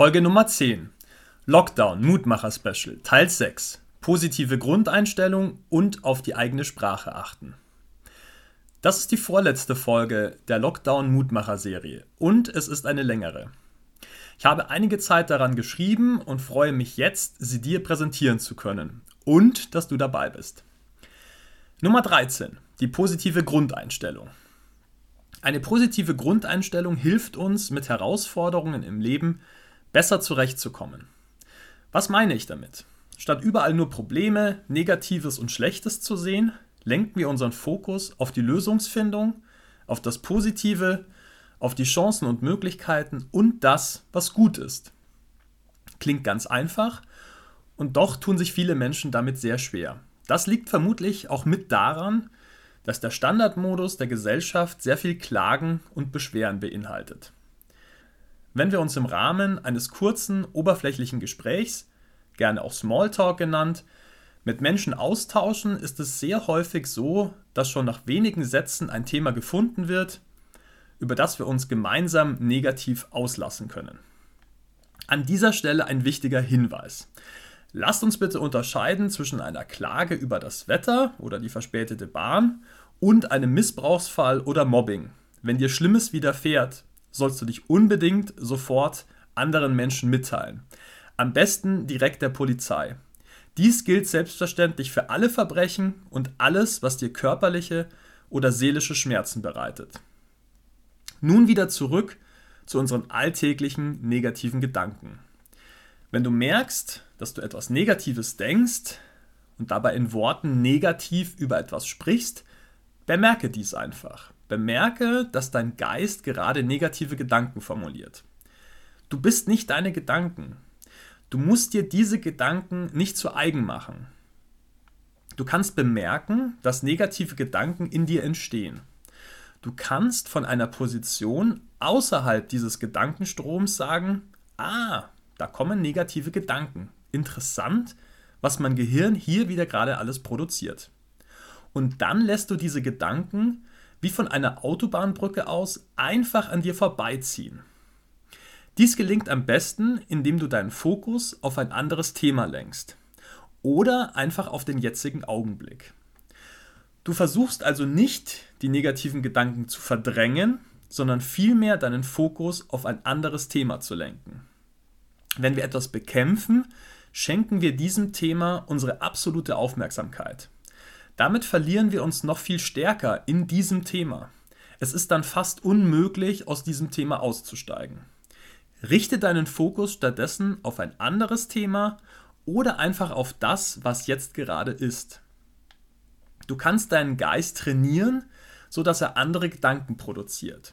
Folge Nummer 10. Lockdown Mutmacher Special Teil 6. Positive Grundeinstellung und auf die eigene Sprache achten. Das ist die vorletzte Folge der Lockdown Mutmacher Serie und es ist eine längere. Ich habe einige Zeit daran geschrieben und freue mich jetzt, sie dir präsentieren zu können und dass du dabei bist. Nummer 13. Die positive Grundeinstellung. Eine positive Grundeinstellung hilft uns, mit Herausforderungen im Leben besser zurechtzukommen. Was meine ich damit? Statt überall nur Probleme, Negatives und Schlechtes zu sehen, lenken wir unseren Fokus auf die Lösungsfindung, auf das Positive, auf die Chancen und Möglichkeiten und das, was gut ist. Klingt ganz einfach und doch tun sich viele Menschen damit sehr schwer. Das liegt vermutlich auch mit daran, dass der Standardmodus der Gesellschaft sehr viel Klagen und Beschweren beinhaltet. Wenn wir uns im Rahmen eines kurzen, oberflächlichen Gesprächs, gerne auch Smalltalk genannt, mit Menschen austauschen, ist es sehr häufig so, dass schon nach wenigen Sätzen ein Thema gefunden wird, über das wir uns gemeinsam negativ auslassen können. An dieser Stelle ein wichtiger Hinweis. Lasst uns bitte unterscheiden zwischen einer Klage über das Wetter oder die verspätete Bahn und einem Missbrauchsfall oder Mobbing. Wenn dir Schlimmes widerfährt, sollst du dich unbedingt sofort anderen Menschen mitteilen. Am besten direkt der Polizei. Dies gilt selbstverständlich für alle Verbrechen und alles, was dir körperliche oder seelische Schmerzen bereitet. Nun wieder zurück zu unseren alltäglichen negativen Gedanken. Wenn du merkst, dass du etwas Negatives denkst und dabei in Worten negativ über etwas sprichst, bemerke dies einfach. Bemerke, dass dein Geist gerade negative Gedanken formuliert. Du bist nicht deine Gedanken. Du musst dir diese Gedanken nicht zu eigen machen. Du kannst bemerken, dass negative Gedanken in dir entstehen. Du kannst von einer Position außerhalb dieses Gedankenstroms sagen, ah, da kommen negative Gedanken. Interessant, was mein Gehirn hier wieder gerade alles produziert. Und dann lässt du diese Gedanken wie von einer Autobahnbrücke aus einfach an dir vorbeiziehen. Dies gelingt am besten, indem du deinen Fokus auf ein anderes Thema lenkst oder einfach auf den jetzigen Augenblick. Du versuchst also nicht, die negativen Gedanken zu verdrängen, sondern vielmehr deinen Fokus auf ein anderes Thema zu lenken. Wenn wir etwas bekämpfen, schenken wir diesem Thema unsere absolute Aufmerksamkeit. Damit verlieren wir uns noch viel stärker in diesem Thema. Es ist dann fast unmöglich, aus diesem Thema auszusteigen. Richte deinen Fokus stattdessen auf ein anderes Thema oder einfach auf das, was jetzt gerade ist. Du kannst deinen Geist trainieren, sodass er andere Gedanken produziert.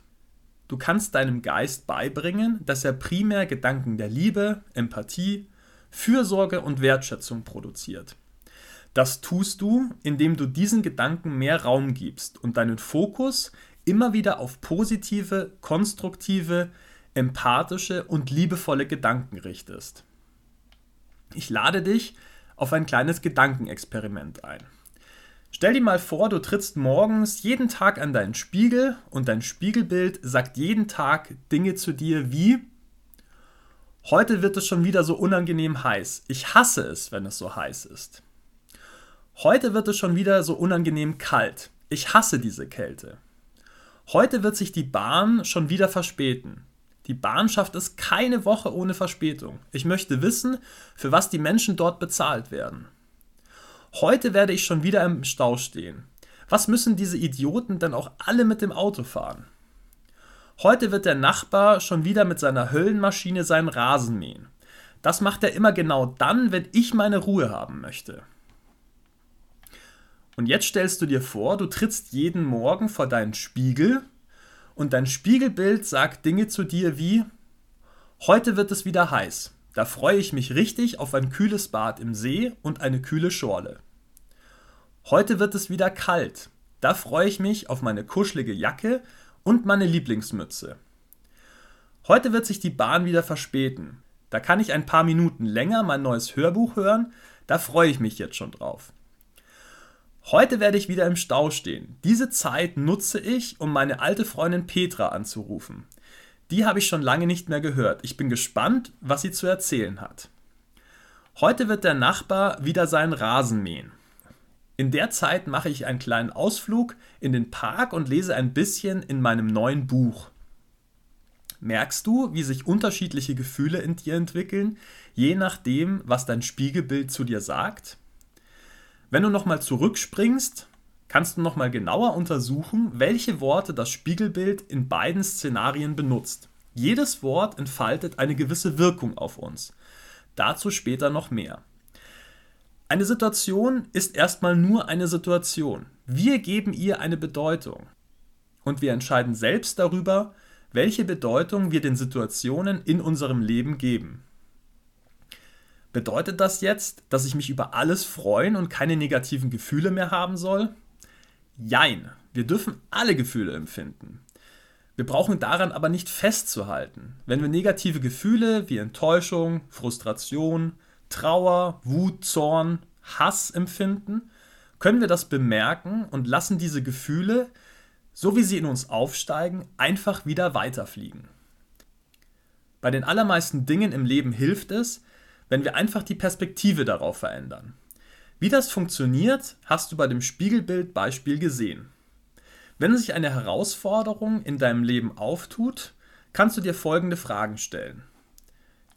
Du kannst deinem Geist beibringen, dass er primär Gedanken der Liebe, Empathie, Fürsorge und Wertschätzung produziert. Das tust du, indem du diesen Gedanken mehr Raum gibst und deinen Fokus immer wieder auf positive, konstruktive, empathische und liebevolle Gedanken richtest. Ich lade dich auf ein kleines Gedankenexperiment ein. Stell dir mal vor, du trittst morgens jeden Tag an deinen Spiegel und dein Spiegelbild sagt jeden Tag Dinge zu dir wie Heute wird es schon wieder so unangenehm heiß. Ich hasse es, wenn es so heiß ist. Heute wird es schon wieder so unangenehm kalt. Ich hasse diese Kälte. Heute wird sich die Bahn schon wieder verspäten. Die Bahn schafft es keine Woche ohne Verspätung. Ich möchte wissen, für was die Menschen dort bezahlt werden. Heute werde ich schon wieder im Stau stehen. Was müssen diese Idioten denn auch alle mit dem Auto fahren? Heute wird der Nachbar schon wieder mit seiner Höllenmaschine seinen Rasen mähen. Das macht er immer genau dann, wenn ich meine Ruhe haben möchte. Und jetzt stellst du dir vor, du trittst jeden Morgen vor deinen Spiegel und dein Spiegelbild sagt Dinge zu dir wie, heute wird es wieder heiß. Da freue ich mich richtig auf ein kühles Bad im See und eine kühle Schorle. Heute wird es wieder kalt. Da freue ich mich auf meine kuschelige Jacke und meine Lieblingsmütze. Heute wird sich die Bahn wieder verspäten. Da kann ich ein paar Minuten länger mein neues Hörbuch hören. Da freue ich mich jetzt schon drauf. Heute werde ich wieder im Stau stehen. Diese Zeit nutze ich, um meine alte Freundin Petra anzurufen. Die habe ich schon lange nicht mehr gehört. Ich bin gespannt, was sie zu erzählen hat. Heute wird der Nachbar wieder seinen Rasen mähen. In der Zeit mache ich einen kleinen Ausflug in den Park und lese ein bisschen in meinem neuen Buch. Merkst du, wie sich unterschiedliche Gefühle in dir entwickeln, je nachdem, was dein Spiegelbild zu dir sagt? Wenn du nochmal zurückspringst, kannst du nochmal genauer untersuchen, welche Worte das Spiegelbild in beiden Szenarien benutzt. Jedes Wort entfaltet eine gewisse Wirkung auf uns. Dazu später noch mehr. Eine Situation ist erstmal nur eine Situation. Wir geben ihr eine Bedeutung. Und wir entscheiden selbst darüber, welche Bedeutung wir den Situationen in unserem Leben geben. Bedeutet das jetzt, dass ich mich über alles freuen und keine negativen Gefühle mehr haben soll? Jein, wir dürfen alle Gefühle empfinden. Wir brauchen daran aber nicht festzuhalten. Wenn wir negative Gefühle wie Enttäuschung, Frustration, Trauer, Wut, Zorn, Hass empfinden, können wir das bemerken und lassen diese Gefühle, so wie sie in uns aufsteigen, einfach wieder weiterfliegen. Bei den allermeisten Dingen im Leben hilft es, wenn wir einfach die Perspektive darauf verändern. Wie das funktioniert, hast du bei dem Spiegelbild-Beispiel gesehen. Wenn sich eine Herausforderung in deinem Leben auftut, kannst du dir folgende Fragen stellen.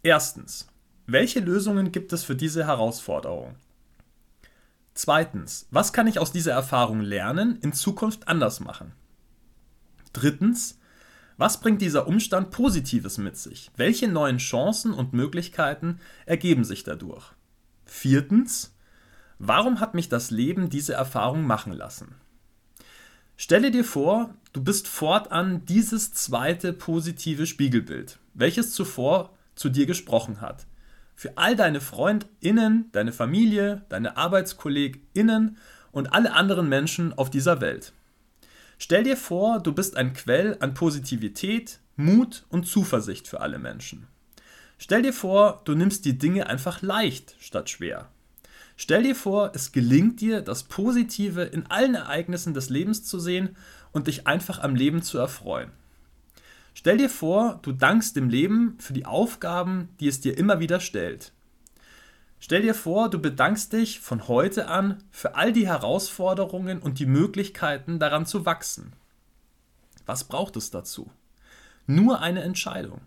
Erstens, welche Lösungen gibt es für diese Herausforderung? Zweitens, was kann ich aus dieser Erfahrung lernen, in Zukunft anders machen? Drittens, was bringt dieser Umstand Positives mit sich? Welche neuen Chancen und Möglichkeiten ergeben sich dadurch? Viertens, warum hat mich das Leben diese Erfahrung machen lassen? Stelle dir vor, du bist fortan dieses zweite positive Spiegelbild, welches zuvor zu dir gesprochen hat für all deine FreundInnen, deine Familie, deine ArbeitskollegInnen und alle anderen Menschen auf dieser Welt. Stell dir vor, du bist ein Quell an Positivität, Mut und Zuversicht für alle Menschen. Stell dir vor, du nimmst die Dinge einfach leicht statt schwer. Stell dir vor, es gelingt dir, das Positive in allen Ereignissen des Lebens zu sehen und dich einfach am Leben zu erfreuen. Stell dir vor, du dankst dem Leben für die Aufgaben, die es dir immer wieder stellt. Stell dir vor, du bedankst dich von heute an für all die Herausforderungen und die Möglichkeiten daran zu wachsen. Was braucht es dazu? Nur eine Entscheidung.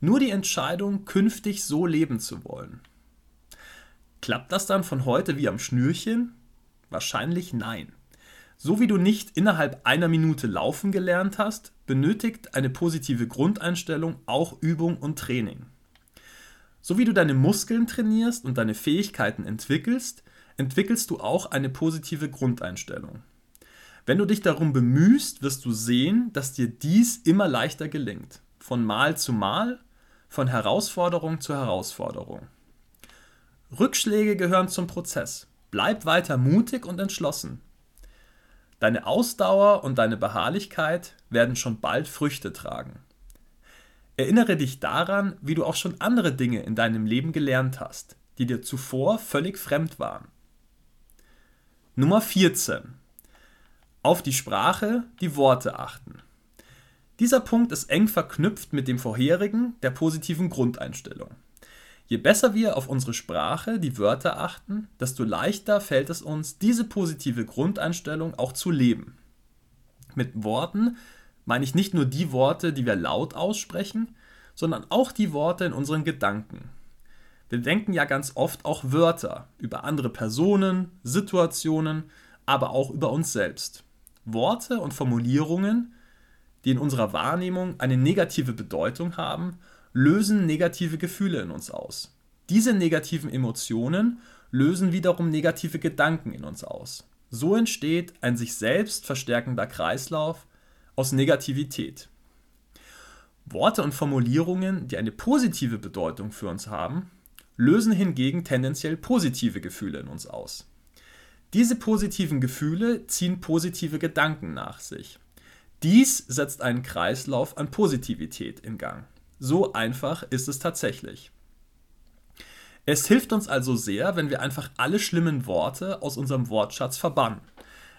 Nur die Entscheidung, künftig so leben zu wollen. Klappt das dann von heute wie am Schnürchen? Wahrscheinlich nein. So wie du nicht innerhalb einer Minute laufen gelernt hast, benötigt eine positive Grundeinstellung auch Übung und Training. So wie du deine Muskeln trainierst und deine Fähigkeiten entwickelst, entwickelst du auch eine positive Grundeinstellung. Wenn du dich darum bemühst, wirst du sehen, dass dir dies immer leichter gelingt. Von Mal zu Mal, von Herausforderung zu Herausforderung. Rückschläge gehören zum Prozess. Bleib weiter mutig und entschlossen. Deine Ausdauer und deine Beharrlichkeit werden schon bald Früchte tragen. Erinnere dich daran, wie du auch schon andere Dinge in deinem Leben gelernt hast, die dir zuvor völlig fremd waren. Nummer 14. Auf die Sprache, die Worte achten. Dieser Punkt ist eng verknüpft mit dem vorherigen, der positiven Grundeinstellung. Je besser wir auf unsere Sprache, die Wörter achten, desto leichter fällt es uns, diese positive Grundeinstellung auch zu leben. Mit Worten meine ich nicht nur die Worte, die wir laut aussprechen, sondern auch die Worte in unseren Gedanken. Wir denken ja ganz oft auch Wörter über andere Personen, Situationen, aber auch über uns selbst. Worte und Formulierungen, die in unserer Wahrnehmung eine negative Bedeutung haben lösen negative Gefühle in uns aus. Diese negativen Emotionen lösen wiederum negative Gedanken in uns aus. So entsteht ein sich selbst verstärkender Kreislauf aus Negativität. Worte und Formulierungen, die eine positive Bedeutung für uns haben, lösen hingegen tendenziell positive Gefühle in uns aus. Diese positiven Gefühle ziehen positive Gedanken nach sich. Dies setzt einen Kreislauf an Positivität in Gang. So einfach ist es tatsächlich. Es hilft uns also sehr, wenn wir einfach alle schlimmen Worte aus unserem Wortschatz verbannen.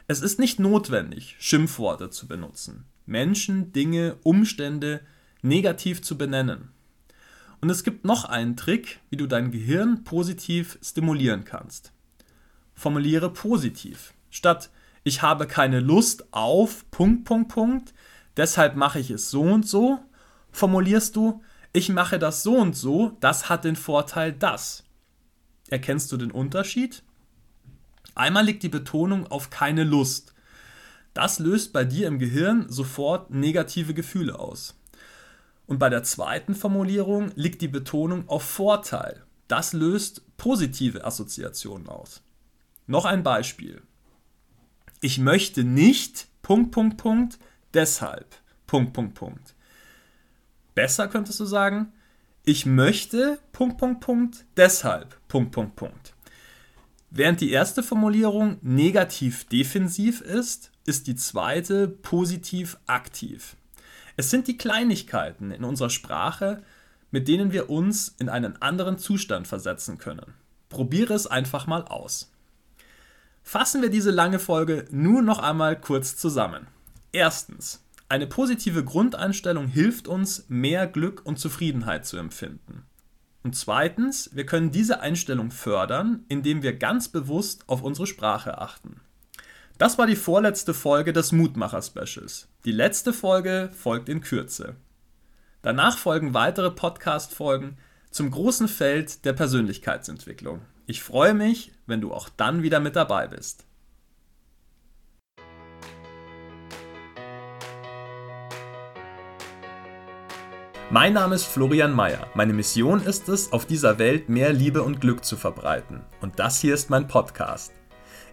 Es ist nicht notwendig, Schimpfworte zu benutzen. Menschen, Dinge, Umstände, negativ zu benennen. Und es gibt noch einen Trick, wie du dein Gehirn positiv stimulieren kannst. Formuliere positiv. Statt ich habe keine Lust auf Punkt, Punkt, Punkt, deshalb mache ich es so und so, formulierst du, ich mache das so und so, das hat den Vorteil das. Erkennst du den Unterschied? Einmal liegt die Betonung auf keine Lust. Das löst bei dir im Gehirn sofort negative Gefühle aus. Und bei der zweiten Formulierung liegt die Betonung auf Vorteil. Das löst positive Assoziationen aus. Noch ein Beispiel. Ich möchte nicht Punkt, Punkt, Punkt, deshalb Punkt, Punkt, Punkt. Besser könntest du sagen, ich möchte Punkt, Punkt, Punkt, deshalb Punkt, Punkt, Punkt. Während die erste Formulierung negativ defensiv ist, ist die zweite positiv aktiv. Es sind die Kleinigkeiten in unserer Sprache, mit denen wir uns in einen anderen Zustand versetzen können. Probiere es einfach mal aus. Fassen wir diese lange Folge nur noch einmal kurz zusammen. Erstens, eine positive Grundeinstellung hilft uns, mehr Glück und Zufriedenheit zu empfinden. Und zweitens, wir können diese Einstellung fördern, indem wir ganz bewusst auf unsere Sprache achten. Das war die vorletzte Folge des Mutmacher-Specials. Die letzte Folge folgt in Kürze. Danach folgen weitere Podcast-Folgen zum großen Feld der Persönlichkeitsentwicklung. Ich freue mich, wenn du auch dann wieder mit dabei bist. Mein Name ist Florian Mayer. Meine Mission ist es, auf dieser Welt mehr Liebe und Glück zu verbreiten. Und das hier ist mein Podcast.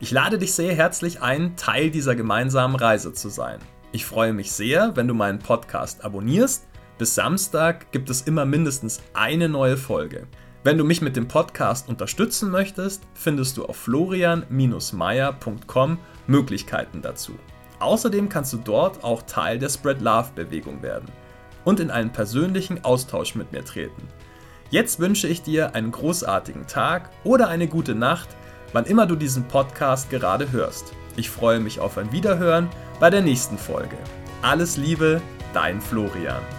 Ich lade dich sehr herzlich ein, Teil dieser gemeinsamen Reise zu sein. Ich freue mich sehr, wenn du meinen Podcast abonnierst. Bis Samstag gibt es immer mindestens eine neue Folge. Wenn du mich mit dem Podcast unterstützen möchtest, findest du auf florian-meier.com Möglichkeiten dazu. Außerdem kannst du dort auch Teil der Spread Love Bewegung werden und in einen persönlichen Austausch mit mir treten. Jetzt wünsche ich dir einen großartigen Tag oder eine gute Nacht, wann immer du diesen Podcast gerade hörst. Ich freue mich auf ein Wiederhören bei der nächsten Folge. Alles Liebe, dein Florian.